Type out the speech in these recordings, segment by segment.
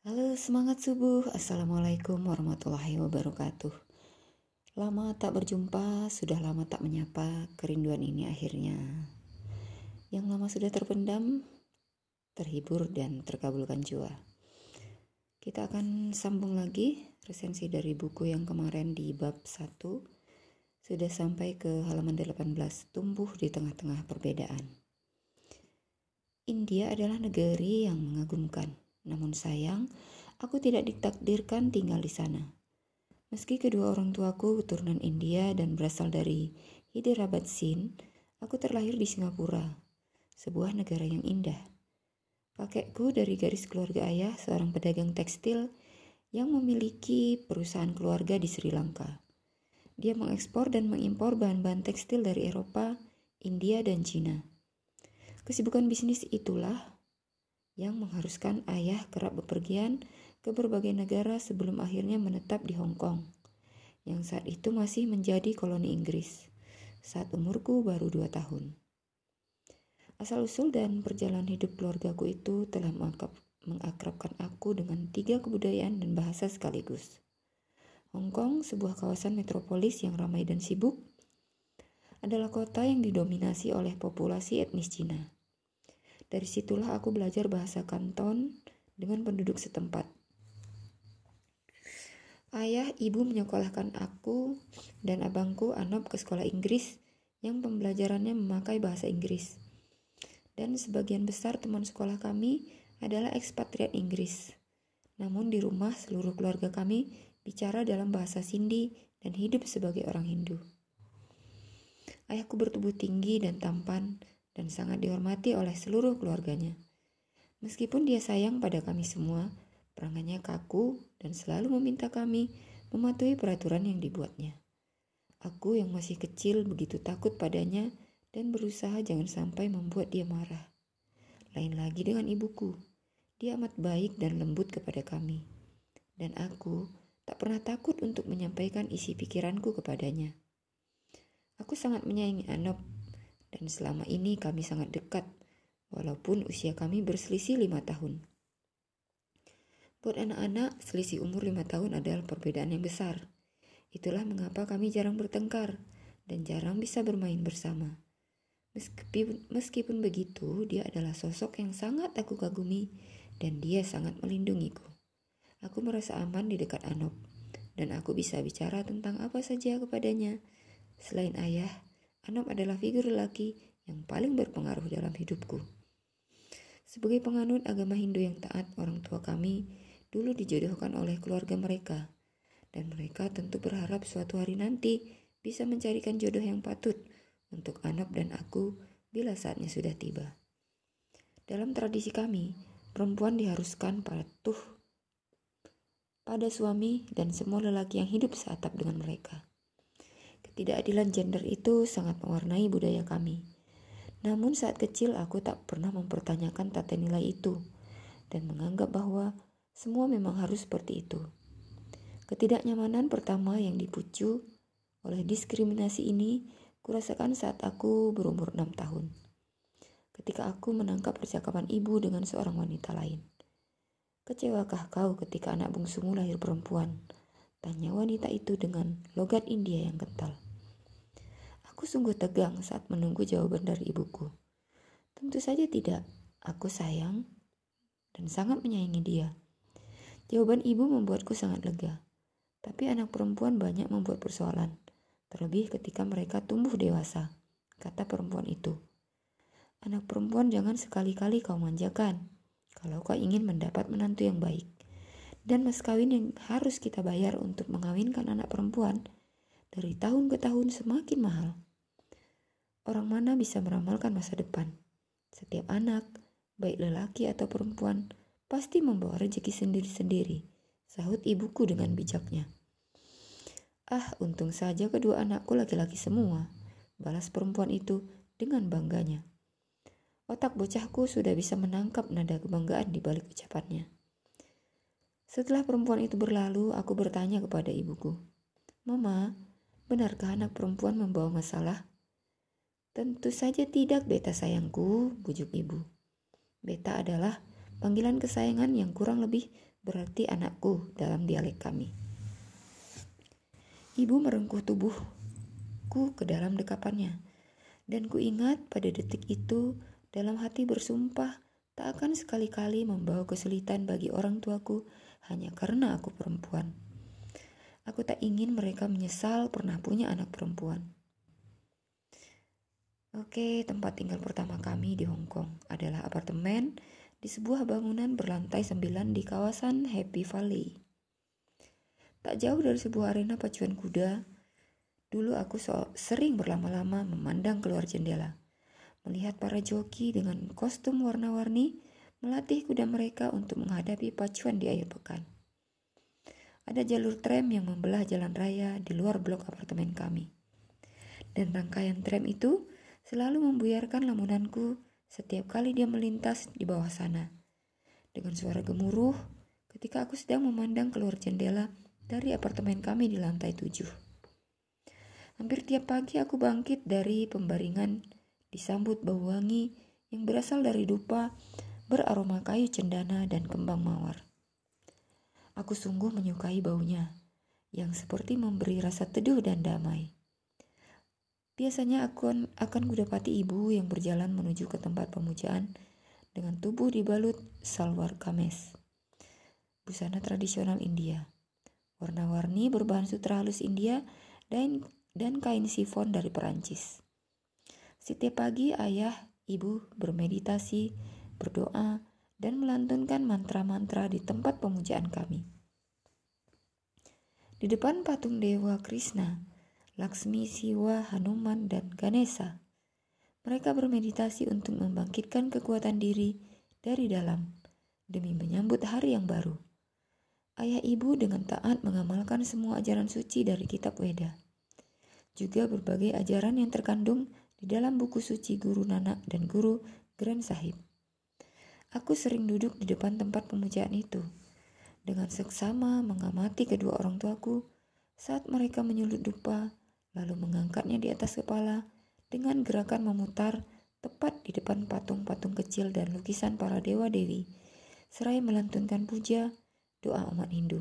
Halo, semangat subuh. Assalamualaikum warahmatullahi wabarakatuh. Lama tak berjumpa, sudah lama tak menyapa, kerinduan ini akhirnya. Yang lama sudah terpendam, terhibur dan terkabulkan jua. Kita akan sambung lagi resensi dari buku yang kemarin di bab 1. Sudah sampai ke halaman 18, tumbuh di tengah-tengah perbedaan. India adalah negeri yang mengagumkan namun sayang, aku tidak ditakdirkan tinggal di sana. Meski kedua orang tuaku keturunan India dan berasal dari Hyderabad Sin, aku terlahir di Singapura, sebuah negara yang indah. Kakekku dari garis keluarga ayah seorang pedagang tekstil yang memiliki perusahaan keluarga di Sri Lanka. Dia mengekspor dan mengimpor bahan-bahan tekstil dari Eropa, India, dan Cina. Kesibukan bisnis itulah yang mengharuskan ayah kerap bepergian ke berbagai negara sebelum akhirnya menetap di Hong Kong, yang saat itu masih menjadi koloni Inggris, saat umurku baru dua tahun. Asal-usul dan perjalanan hidup keluargaku itu telah mengakrabkan aku dengan tiga kebudayaan dan bahasa sekaligus. Hong Kong, sebuah kawasan metropolis yang ramai dan sibuk, adalah kota yang didominasi oleh populasi etnis Cina. Dari situlah aku belajar bahasa Kanton dengan penduduk setempat. Ayah, ibu menyekolahkan aku dan abangku Anop ke sekolah Inggris yang pembelajarannya memakai bahasa Inggris. Dan sebagian besar teman sekolah kami adalah ekspatriat Inggris. Namun di rumah seluruh keluarga kami bicara dalam bahasa Sindi dan hidup sebagai orang Hindu. Ayahku bertubuh tinggi dan tampan, dan sangat dihormati oleh seluruh keluarganya. Meskipun dia sayang pada kami semua, perangannya kaku dan selalu meminta kami mematuhi peraturan yang dibuatnya. Aku yang masih kecil begitu takut padanya dan berusaha jangan sampai membuat dia marah. Lain lagi dengan ibuku, dia amat baik dan lembut kepada kami. Dan aku tak pernah takut untuk menyampaikan isi pikiranku kepadanya. Aku sangat menyayangi Anop dan selama ini kami sangat dekat, walaupun usia kami berselisih lima tahun. Buat anak-anak, selisih umur lima tahun adalah perbedaan yang besar. Itulah mengapa kami jarang bertengkar dan jarang bisa bermain bersama. Meskipun, meskipun begitu, dia adalah sosok yang sangat aku kagumi dan dia sangat melindungiku. Aku merasa aman di dekat Anop dan aku bisa bicara tentang apa saja kepadanya. Selain ayah, Anop adalah figur lelaki yang paling berpengaruh dalam hidupku. Sebagai penganut agama Hindu yang taat, orang tua kami dulu dijodohkan oleh keluarga mereka. Dan mereka tentu berharap suatu hari nanti bisa mencarikan jodoh yang patut untuk Anop dan aku bila saatnya sudah tiba. Dalam tradisi kami, perempuan diharuskan patuh pada suami dan semua lelaki yang hidup seatap dengan mereka. Ketidakadilan gender itu sangat mewarnai budaya kami. Namun saat kecil aku tak pernah mempertanyakan tata nilai itu dan menganggap bahwa semua memang harus seperti itu. Ketidaknyamanan pertama yang dipucu oleh diskriminasi ini kurasakan saat aku berumur 6 tahun. Ketika aku menangkap percakapan ibu dengan seorang wanita lain. Kecewakah kau ketika anak bungsumu lahir perempuan? Tanya wanita itu dengan logat India yang kental. Aku sungguh tegang saat menunggu jawaban dari ibuku. Tentu saja tidak. Aku sayang dan sangat menyayangi dia. Jawaban ibu membuatku sangat lega. Tapi anak perempuan banyak membuat persoalan, terlebih ketika mereka tumbuh dewasa, kata perempuan itu. Anak perempuan jangan sekali-kali kau manjakan, kalau kau ingin mendapat menantu yang baik. Dan mas kawin yang harus kita bayar untuk mengawinkan anak perempuan dari tahun ke tahun semakin mahal. Orang mana bisa meramalkan masa depan? Setiap anak, baik lelaki atau perempuan, pasti membawa rezeki sendiri-sendiri, sahut ibuku dengan bijaknya. Ah, untung saja kedua anakku laki-laki semua, balas perempuan itu dengan bangganya. Otak bocahku sudah bisa menangkap nada kebanggaan di balik ucapannya. Setelah perempuan itu berlalu, aku bertanya kepada ibuku, Mama, benarkah anak perempuan membawa masalah? Tentu saja tidak, beta sayangku, bujuk ibu. Beta adalah panggilan kesayangan yang kurang lebih berarti anakku dalam dialek kami. Ibu merengkuh tubuhku ke dalam dekapannya, dan ku ingat pada detik itu dalam hati bersumpah tak akan sekali-kali membawa kesulitan bagi orang tuaku hanya karena aku perempuan. Aku tak ingin mereka menyesal pernah punya anak perempuan. Oke, tempat tinggal pertama kami di Hong Kong adalah apartemen di sebuah bangunan berlantai sembilan di kawasan Happy Valley. Tak jauh dari sebuah arena pacuan kuda, dulu aku so sering berlama-lama memandang keluar jendela, melihat para joki dengan kostum warna-warni melatih kuda mereka untuk menghadapi pacuan di akhir pekan. Ada jalur tram yang membelah jalan raya di luar blok apartemen kami. Dan rangkaian tram itu selalu membuyarkan lamunanku setiap kali dia melintas di bawah sana. Dengan suara gemuruh, ketika aku sedang memandang keluar jendela dari apartemen kami di lantai tujuh. Hampir tiap pagi aku bangkit dari pembaringan disambut bau wangi yang berasal dari dupa beraroma kayu cendana dan kembang mawar. Aku sungguh menyukai baunya, yang seperti memberi rasa teduh dan damai. Biasanya aku akan kudapati ibu yang berjalan menuju ke tempat pemujaan dengan tubuh dibalut salwar kames. Busana tradisional India. Warna-warni berbahan sutra halus India dan, dan kain sifon dari Perancis. Setiap pagi ayah, ibu bermeditasi, berdoa, dan melantunkan mantra-mantra di tempat pemujaan kami. Di depan patung Dewa Krishna, Laksmi, Siwa, Hanuman, dan Ganesha. Mereka bermeditasi untuk membangkitkan kekuatan diri dari dalam demi menyambut hari yang baru. Ayah ibu dengan taat mengamalkan semua ajaran suci dari kitab Weda. Juga berbagai ajaran yang terkandung di dalam buku suci Guru Nanak dan Guru Grand Sahib. Aku sering duduk di depan tempat pemujaan itu, dengan seksama mengamati kedua orang tuaku saat mereka menyulut dupa lalu mengangkatnya di atas kepala dengan gerakan memutar tepat di depan patung-patung kecil dan lukisan para dewa-dewi, seraya melantunkan puja doa umat Hindu.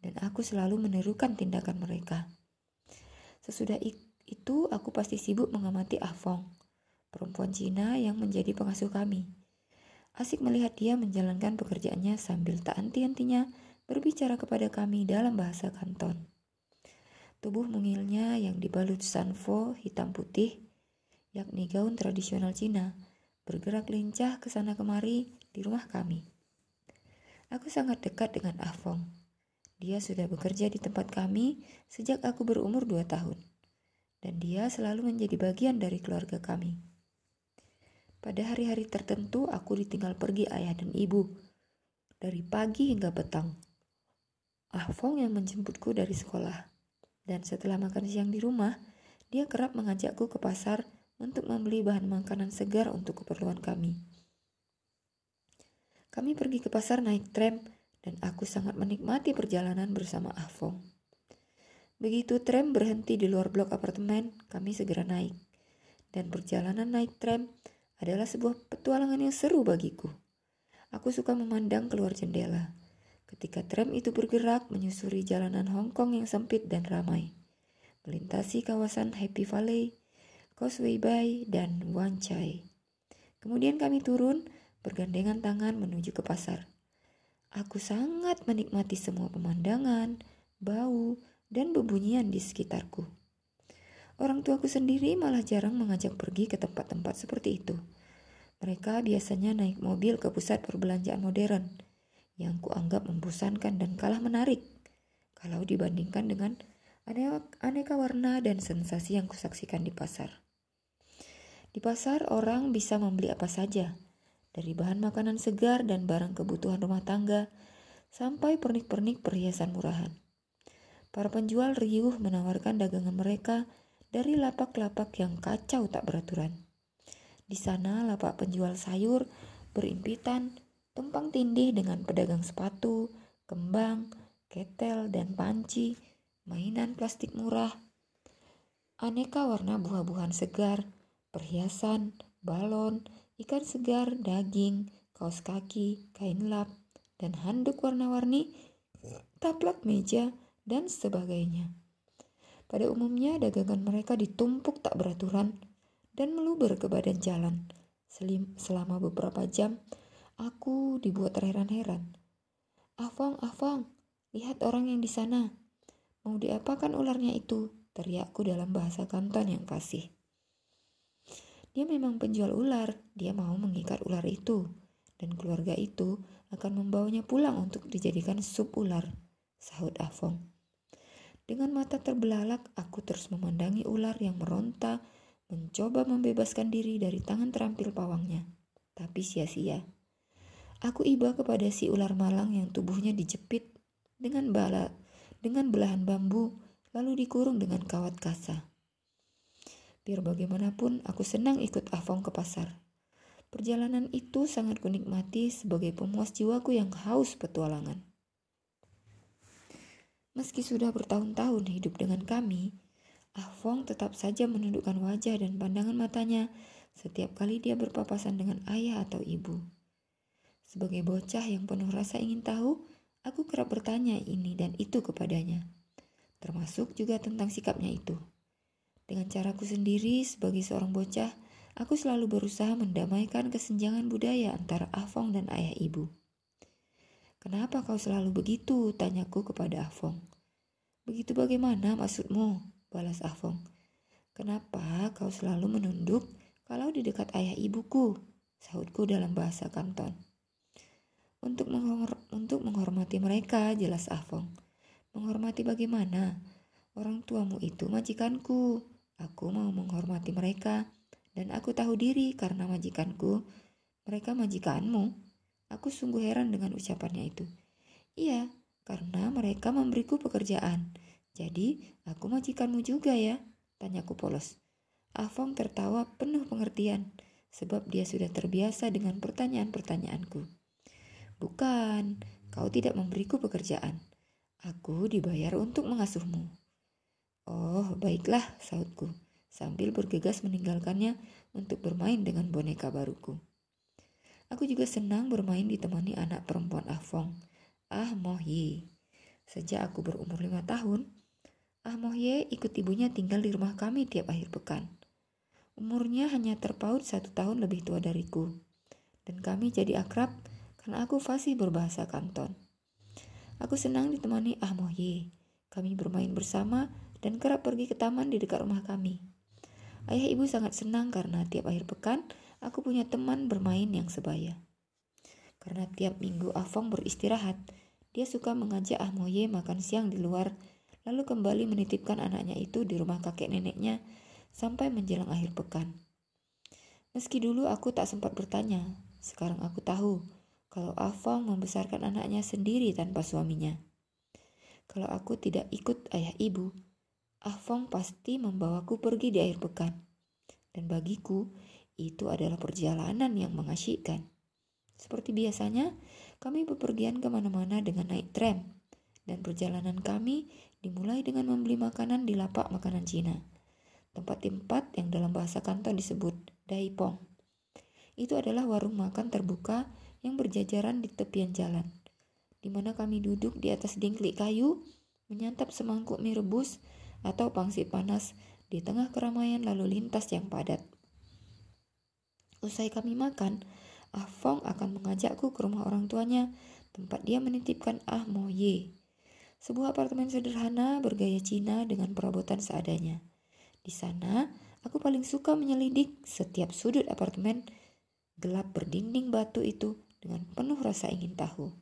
Dan aku selalu menirukan tindakan mereka. Sesudah itu, aku pasti sibuk mengamati Ah Fong, perempuan Cina yang menjadi pengasuh kami. Asik melihat dia menjalankan pekerjaannya sambil tak henti-hentinya berbicara kepada kami dalam bahasa Kanton. Tubuh mungilnya yang dibalut sanfo hitam putih, yakni gaun tradisional Cina, bergerak lincah ke sana kemari di rumah kami. Aku sangat dekat dengan Ah Fong. Dia sudah bekerja di tempat kami sejak aku berumur dua tahun. Dan dia selalu menjadi bagian dari keluarga kami. Pada hari-hari tertentu aku ditinggal pergi ayah dan ibu. Dari pagi hingga petang. Ah Fong yang menjemputku dari sekolah. Dan setelah makan siang di rumah, dia kerap mengajakku ke pasar untuk membeli bahan makanan segar untuk keperluan kami. Kami pergi ke pasar naik tram dan aku sangat menikmati perjalanan bersama Afong. Begitu tram berhenti di luar blok apartemen, kami segera naik. Dan perjalanan naik tram adalah sebuah petualangan yang seru bagiku. Aku suka memandang keluar jendela ketika tram itu bergerak menyusuri jalanan Hong Kong yang sempit dan ramai, melintasi kawasan Happy Valley, Causeway Bay, dan Wan Chai. Kemudian kami turun bergandengan tangan menuju ke pasar. Aku sangat menikmati semua pemandangan, bau, dan bebunyian di sekitarku. Orang tuaku sendiri malah jarang mengajak pergi ke tempat-tempat seperti itu. Mereka biasanya naik mobil ke pusat perbelanjaan modern, yang kuanggap membosankan dan kalah menarik kalau dibandingkan dengan aneka warna dan sensasi yang kusaksikan di pasar. Di pasar orang bisa membeli apa saja, dari bahan makanan segar dan barang kebutuhan rumah tangga sampai pernik-pernik perhiasan murahan. Para penjual riuh menawarkan dagangan mereka dari lapak-lapak yang kacau tak beraturan. Di sana lapak penjual sayur berimpitan tumpang tindih dengan pedagang sepatu, kembang, ketel, dan panci, mainan plastik murah, aneka warna buah-buahan segar, perhiasan, balon, ikan segar, daging, kaos kaki, kain lap, dan handuk warna-warni, taplak meja, dan sebagainya. Pada umumnya dagangan mereka ditumpuk tak beraturan dan meluber ke badan jalan. Selama beberapa jam, aku dibuat terheran-heran. Afong, Afong, lihat orang yang di sana. Mau diapakan ularnya itu? Teriakku dalam bahasa kanton yang fasih. Dia memang penjual ular, dia mau mengikat ular itu. Dan keluarga itu akan membawanya pulang untuk dijadikan sup ular, sahut Afong. Dengan mata terbelalak, aku terus memandangi ular yang meronta, mencoba membebaskan diri dari tangan terampil pawangnya. Tapi sia-sia. Aku iba kepada si ular malang yang tubuhnya dijepit dengan bala, dengan belahan bambu, lalu dikurung dengan kawat kasa. Biar bagaimanapun, aku senang ikut Afong ke pasar. Perjalanan itu sangat kunikmati sebagai pemuas jiwaku yang haus petualangan. Meski sudah bertahun-tahun hidup dengan kami, Afong tetap saja menundukkan wajah dan pandangan matanya setiap kali dia berpapasan dengan ayah atau ibu. Sebagai bocah yang penuh rasa ingin tahu, aku kerap bertanya ini dan itu kepadanya, termasuk juga tentang sikapnya itu. Dengan caraku sendiri sebagai seorang bocah, aku selalu berusaha mendamaikan kesenjangan budaya antara Afong dan ayah ibu. Kenapa kau selalu begitu? Tanyaku kepada Afong. Begitu bagaimana maksudmu? Balas Afong. Kenapa kau selalu menunduk kalau di dekat ayah ibuku? Sahutku dalam bahasa kanton. Untuk, menghor untuk menghormati mereka, jelas Afong. Menghormati bagaimana? Orang tuamu itu majikanku. Aku mau menghormati mereka, dan aku tahu diri karena majikanku. Mereka majikanmu. Aku sungguh heran dengan ucapannya itu. Iya, karena mereka memberiku pekerjaan. Jadi, aku majikanmu juga ya? Tanyaku polos. Afong tertawa penuh pengertian, sebab dia sudah terbiasa dengan pertanyaan-pertanyaanku. Bukan, kau tidak memberiku pekerjaan. Aku dibayar untuk mengasuhmu. Oh, baiklah, sautku, sambil bergegas meninggalkannya untuk bermain dengan boneka baruku. Aku juga senang bermain ditemani anak perempuan Afong, Ah Mohye. Sejak aku berumur lima tahun, Ah Mohye ikut ibunya tinggal di rumah kami tiap akhir pekan. Umurnya hanya terpaut satu tahun lebih tua dariku, dan kami jadi akrab karena aku fasih berbahasa kanton. Aku senang ditemani Ah Mohye. Kami bermain bersama dan kerap pergi ke taman di dekat rumah kami. Ayah ibu sangat senang karena tiap akhir pekan aku punya teman bermain yang sebaya. Karena tiap minggu Afong beristirahat, dia suka mengajak Ahmoye makan siang di luar, lalu kembali menitipkan anaknya itu di rumah kakek neneknya sampai menjelang akhir pekan. Meski dulu aku tak sempat bertanya, sekarang aku tahu kalau Afong membesarkan anaknya sendiri tanpa suaminya. Kalau aku tidak ikut ayah ibu, Afong pasti membawaku pergi di akhir pekan. Dan bagiku, itu adalah perjalanan yang mengasyikkan. Seperti biasanya, kami bepergian ke mana-mana dengan naik tram. Dan perjalanan kami dimulai dengan membeli makanan di lapak makanan Cina. Tempat-tempat yang dalam bahasa kanton disebut daipong. Itu adalah warung makan terbuka yang berjajaran di tepian jalan. Di mana kami duduk di atas dingklik kayu, menyantap semangkuk mie rebus, atau pangsit panas di tengah keramaian lalu lintas yang padat. Usai kami makan, Ah Fong akan mengajakku ke rumah orang tuanya, tempat dia menitipkan Ah Mo Ye. Sebuah apartemen sederhana bergaya Cina dengan perabotan seadanya. Di sana, aku paling suka menyelidik setiap sudut apartemen gelap berdinding batu itu dengan penuh rasa ingin tahu.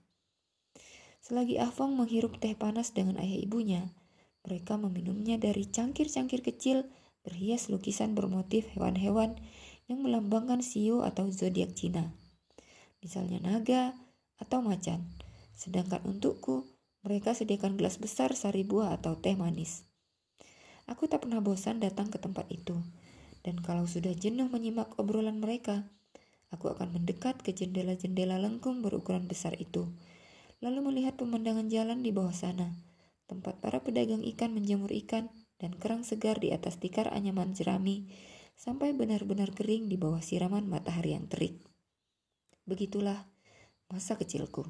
Selagi Ah Fong menghirup teh panas dengan ayah ibunya, mereka meminumnya dari cangkir-cangkir kecil berhias lukisan bermotif hewan-hewan yang melambangkan siu atau zodiak Cina. Misalnya naga atau macan. Sedangkan untukku, mereka sediakan gelas besar sari buah atau teh manis. Aku tak pernah bosan datang ke tempat itu. Dan kalau sudah jenuh menyimak obrolan mereka, aku akan mendekat ke jendela-jendela lengkung berukuran besar itu, lalu melihat pemandangan jalan di bawah sana tempat para pedagang ikan menjemur ikan dan kerang segar di atas tikar anyaman jerami sampai benar-benar kering di bawah siraman matahari yang terik. Begitulah masa kecilku.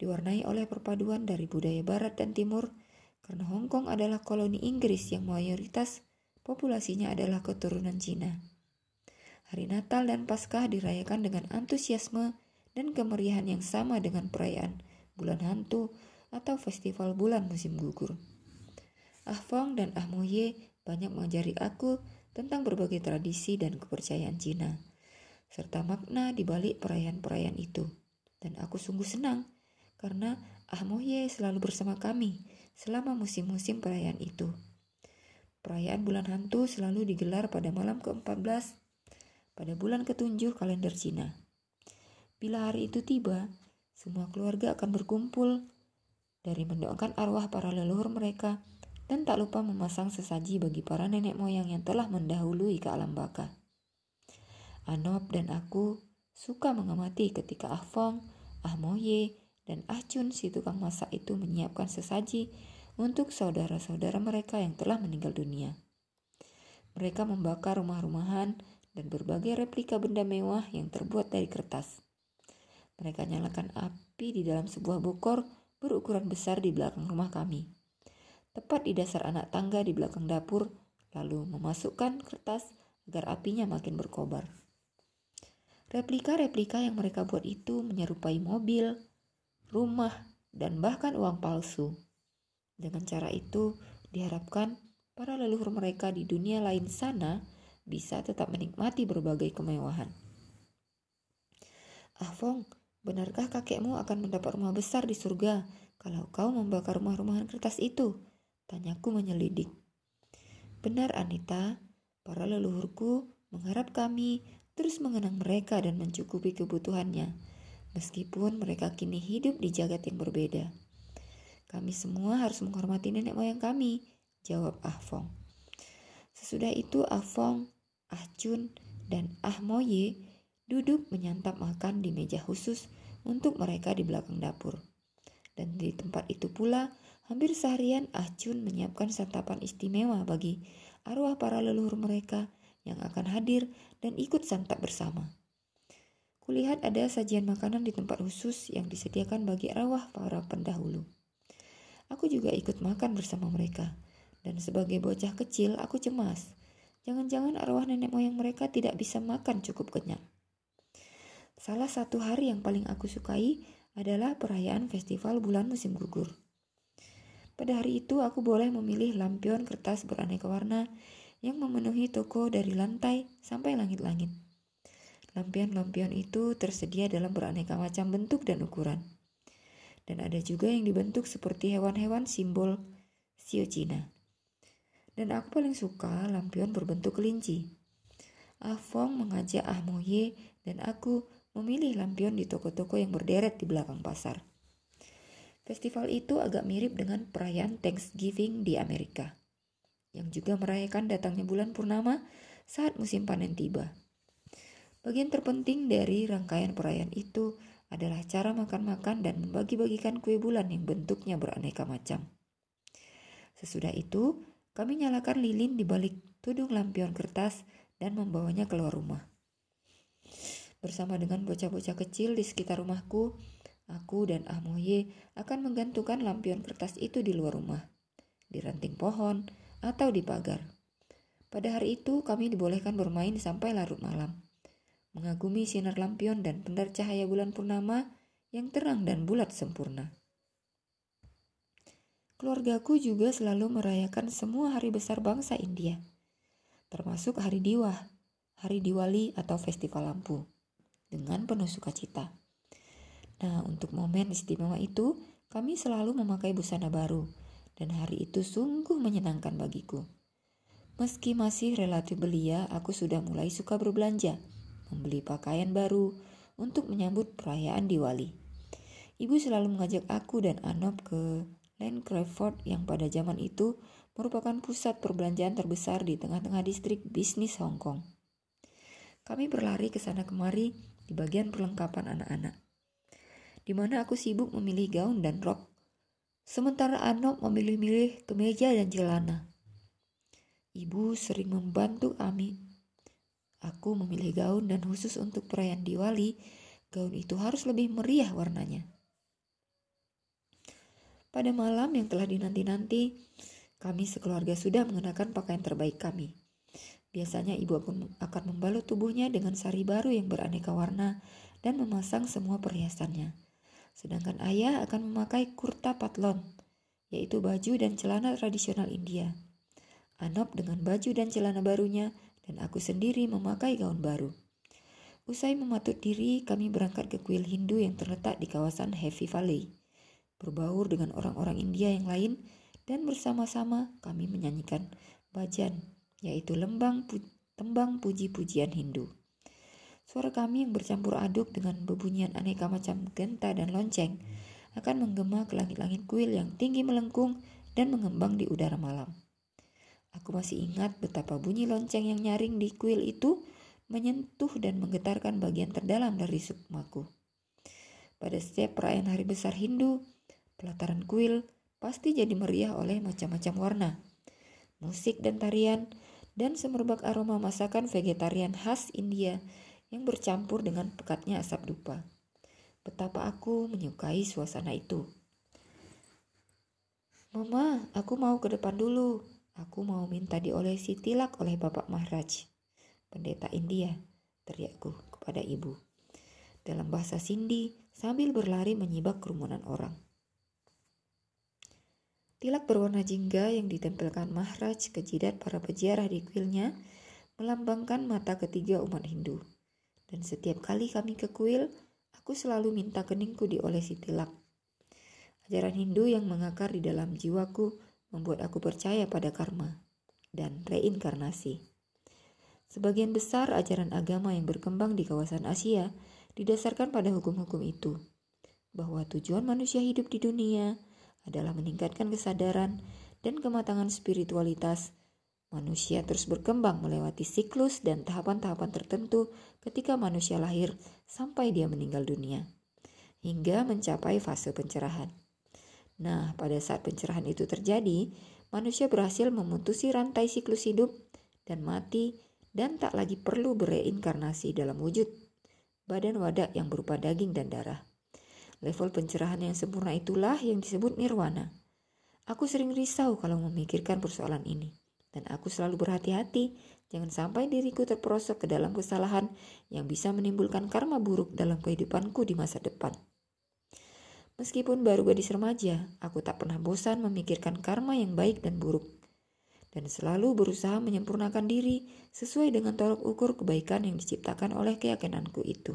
Diwarnai oleh perpaduan dari budaya barat dan timur, karena Hong Kong adalah koloni Inggris yang mayoritas populasinya adalah keturunan Cina. Hari Natal dan Paskah dirayakan dengan antusiasme dan kemeriahan yang sama dengan perayaan bulan hantu atau festival bulan musim gugur. Ah Fong dan Ah Moye banyak mengajari aku tentang berbagai tradisi dan kepercayaan Cina, serta makna di balik perayaan-perayaan itu. Dan aku sungguh senang karena Ah Moye selalu bersama kami selama musim-musim perayaan itu. Perayaan bulan hantu selalu digelar pada malam ke-14 pada bulan ketujuh kalender Cina. Bila hari itu tiba, semua keluarga akan berkumpul dari mendoakan arwah para leluhur mereka dan tak lupa memasang sesaji bagi para nenek moyang yang telah mendahului ke alam baka. Anop dan aku suka mengamati ketika Ah Fong, Ah Moye, dan Ah Chun si tukang masak itu menyiapkan sesaji untuk saudara-saudara mereka yang telah meninggal dunia. Mereka membakar rumah-rumahan dan berbagai replika benda mewah yang terbuat dari kertas. Mereka nyalakan api di dalam sebuah bokor berukuran besar di belakang rumah kami. Tepat di dasar anak tangga di belakang dapur, lalu memasukkan kertas agar apinya makin berkobar. Replika-replika yang mereka buat itu menyerupai mobil, rumah, dan bahkan uang palsu. Dengan cara itu, diharapkan para leluhur mereka di dunia lain sana bisa tetap menikmati berbagai kemewahan. Ah Fong, Benarkah kakekmu akan mendapat rumah besar di surga kalau kau membakar rumah-rumahan kertas itu? Tanyaku menyelidik. Benar Anita, para leluhurku mengharap kami terus mengenang mereka dan mencukupi kebutuhannya, meskipun mereka kini hidup di jagat yang berbeda. Kami semua harus menghormati nenek moyang kami, jawab Ah Fong. Sesudah itu Ah Fong, Ah Chun, dan Ah Moye duduk menyantap makan di meja khusus untuk mereka di belakang dapur. Dan di tempat itu pula, hampir seharian Ahjun menyiapkan santapan istimewa bagi arwah para leluhur mereka yang akan hadir dan ikut santap bersama. Kulihat ada sajian makanan di tempat khusus yang disediakan bagi arwah para pendahulu. Aku juga ikut makan bersama mereka, dan sebagai bocah kecil aku cemas. Jangan-jangan arwah nenek moyang mereka tidak bisa makan cukup kenyang. Salah satu hari yang paling aku sukai adalah perayaan festival bulan musim gugur. Pada hari itu aku boleh memilih lampion kertas beraneka warna yang memenuhi toko dari lantai sampai langit-langit. Lampion-lampion itu tersedia dalam beraneka macam bentuk dan ukuran. Dan ada juga yang dibentuk seperti hewan-hewan simbol sio Cina. Dan aku paling suka lampion berbentuk kelinci. Ah Fong mengajak Ah Moye dan aku memilih lampion di toko-toko yang berderet di belakang pasar. Festival itu agak mirip dengan perayaan Thanksgiving di Amerika, yang juga merayakan datangnya bulan purnama saat musim panen tiba. Bagian terpenting dari rangkaian perayaan itu adalah cara makan-makan dan membagi-bagikan kue bulan yang bentuknya beraneka macam. Sesudah itu, kami nyalakan lilin di balik tudung lampion kertas dan membawanya keluar rumah. Bersama dengan bocah-bocah kecil di sekitar rumahku, aku dan Ahmoye akan menggantungkan lampion kertas itu di luar rumah, di ranting pohon, atau di pagar. Pada hari itu kami dibolehkan bermain sampai larut malam, mengagumi sinar lampion dan pendar cahaya bulan purnama yang terang dan bulat sempurna. Keluargaku juga selalu merayakan semua hari besar bangsa India, termasuk Hari Diwah, Hari Diwali atau Festival Lampu dengan penuh sukacita. Nah, untuk momen istimewa itu, kami selalu memakai busana baru, dan hari itu sungguh menyenangkan bagiku. Meski masih relatif belia, aku sudah mulai suka berbelanja, membeli pakaian baru untuk menyambut perayaan Diwali. Ibu selalu mengajak aku dan Anop ke Land Crawford yang pada zaman itu merupakan pusat perbelanjaan terbesar di tengah-tengah distrik bisnis Hong Kong. Kami berlari ke sana kemari di bagian perlengkapan anak-anak. Di mana aku sibuk memilih gaun dan rok, sementara Anok memilih-milih kemeja dan celana. Ibu sering membantu Ami. Aku memilih gaun dan khusus untuk perayaan Diwali gaun itu harus lebih meriah warnanya. Pada malam yang telah dinanti-nanti, kami sekeluarga sudah mengenakan pakaian terbaik kami. Biasanya ibu akan membalut tubuhnya dengan sari baru yang beraneka warna dan memasang semua perhiasannya. Sedangkan ayah akan memakai kurta patlon, yaitu baju dan celana tradisional India. Anop dengan baju dan celana barunya, dan aku sendiri memakai gaun baru. Usai mematut diri, kami berangkat ke kuil Hindu yang terletak di kawasan Heavy Valley berbaur dengan orang-orang India yang lain, dan bersama-sama kami menyanyikan bajan, yaitu lembang pu tembang puji-pujian Hindu. Suara kami yang bercampur aduk dengan bebunyian aneka macam genta dan lonceng akan menggema ke langit-langit kuil yang tinggi melengkung dan mengembang di udara malam. Aku masih ingat betapa bunyi lonceng yang nyaring di kuil itu menyentuh dan menggetarkan bagian terdalam dari sukmaku. Pada setiap perayaan hari besar Hindu, Pelataran kuil pasti jadi meriah oleh macam-macam warna, musik dan tarian, dan semerbak aroma masakan vegetarian khas India yang bercampur dengan pekatnya asap dupa. Betapa aku menyukai suasana itu. Mama, aku mau ke depan dulu. Aku mau minta diolesi tilak oleh Bapak Maharaj, pendeta India, teriakku kepada ibu. Dalam bahasa Sindi, sambil berlari menyibak kerumunan orang. Tilak berwarna jingga yang ditempelkan Mahraj ke jidat para peziarah di kuilnya melambangkan mata ketiga umat Hindu. Dan setiap kali kami ke kuil, aku selalu minta keningku diolesi tilak. Ajaran Hindu yang mengakar di dalam jiwaku membuat aku percaya pada karma dan reinkarnasi. Sebagian besar ajaran agama yang berkembang di kawasan Asia didasarkan pada hukum-hukum itu, bahwa tujuan manusia hidup di dunia adalah meningkatkan kesadaran dan kematangan spiritualitas. Manusia terus berkembang melewati siklus dan tahapan-tahapan tertentu ketika manusia lahir sampai dia meninggal dunia, hingga mencapai fase pencerahan. Nah, pada saat pencerahan itu terjadi, manusia berhasil memutusi rantai siklus hidup dan mati dan tak lagi perlu bereinkarnasi dalam wujud badan wadak yang berupa daging dan darah. Level pencerahan yang sempurna itulah yang disebut nirwana. Aku sering risau kalau memikirkan persoalan ini. Dan aku selalu berhati-hati jangan sampai diriku terperosok ke dalam kesalahan yang bisa menimbulkan karma buruk dalam kehidupanku di masa depan. Meskipun baru gadis remaja, aku tak pernah bosan memikirkan karma yang baik dan buruk. Dan selalu berusaha menyempurnakan diri sesuai dengan tolok ukur kebaikan yang diciptakan oleh keyakinanku itu.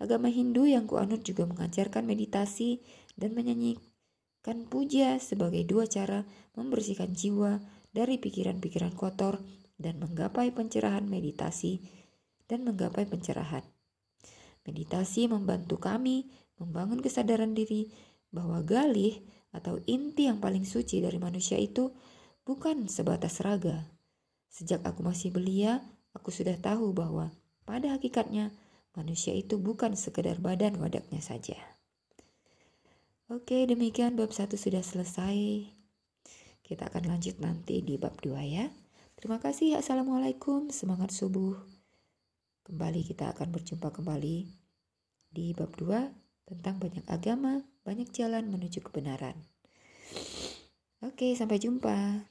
Agama Hindu yang kuanut juga mengajarkan meditasi dan menyanyikan puja sebagai dua cara membersihkan jiwa dari pikiran-pikiran kotor dan menggapai pencerahan meditasi dan menggapai pencerahan. Meditasi membantu kami membangun kesadaran diri bahwa galih atau inti yang paling suci dari manusia itu bukan sebatas raga. Sejak aku masih belia, aku sudah tahu bahwa pada hakikatnya Manusia itu bukan sekedar badan wadaknya saja. Oke, demikian bab satu sudah selesai. Kita akan lanjut nanti di bab dua ya. Terima kasih. Assalamualaikum. Semangat subuh. Kembali kita akan berjumpa kembali di bab dua tentang banyak agama, banyak jalan menuju kebenaran. Oke, sampai jumpa.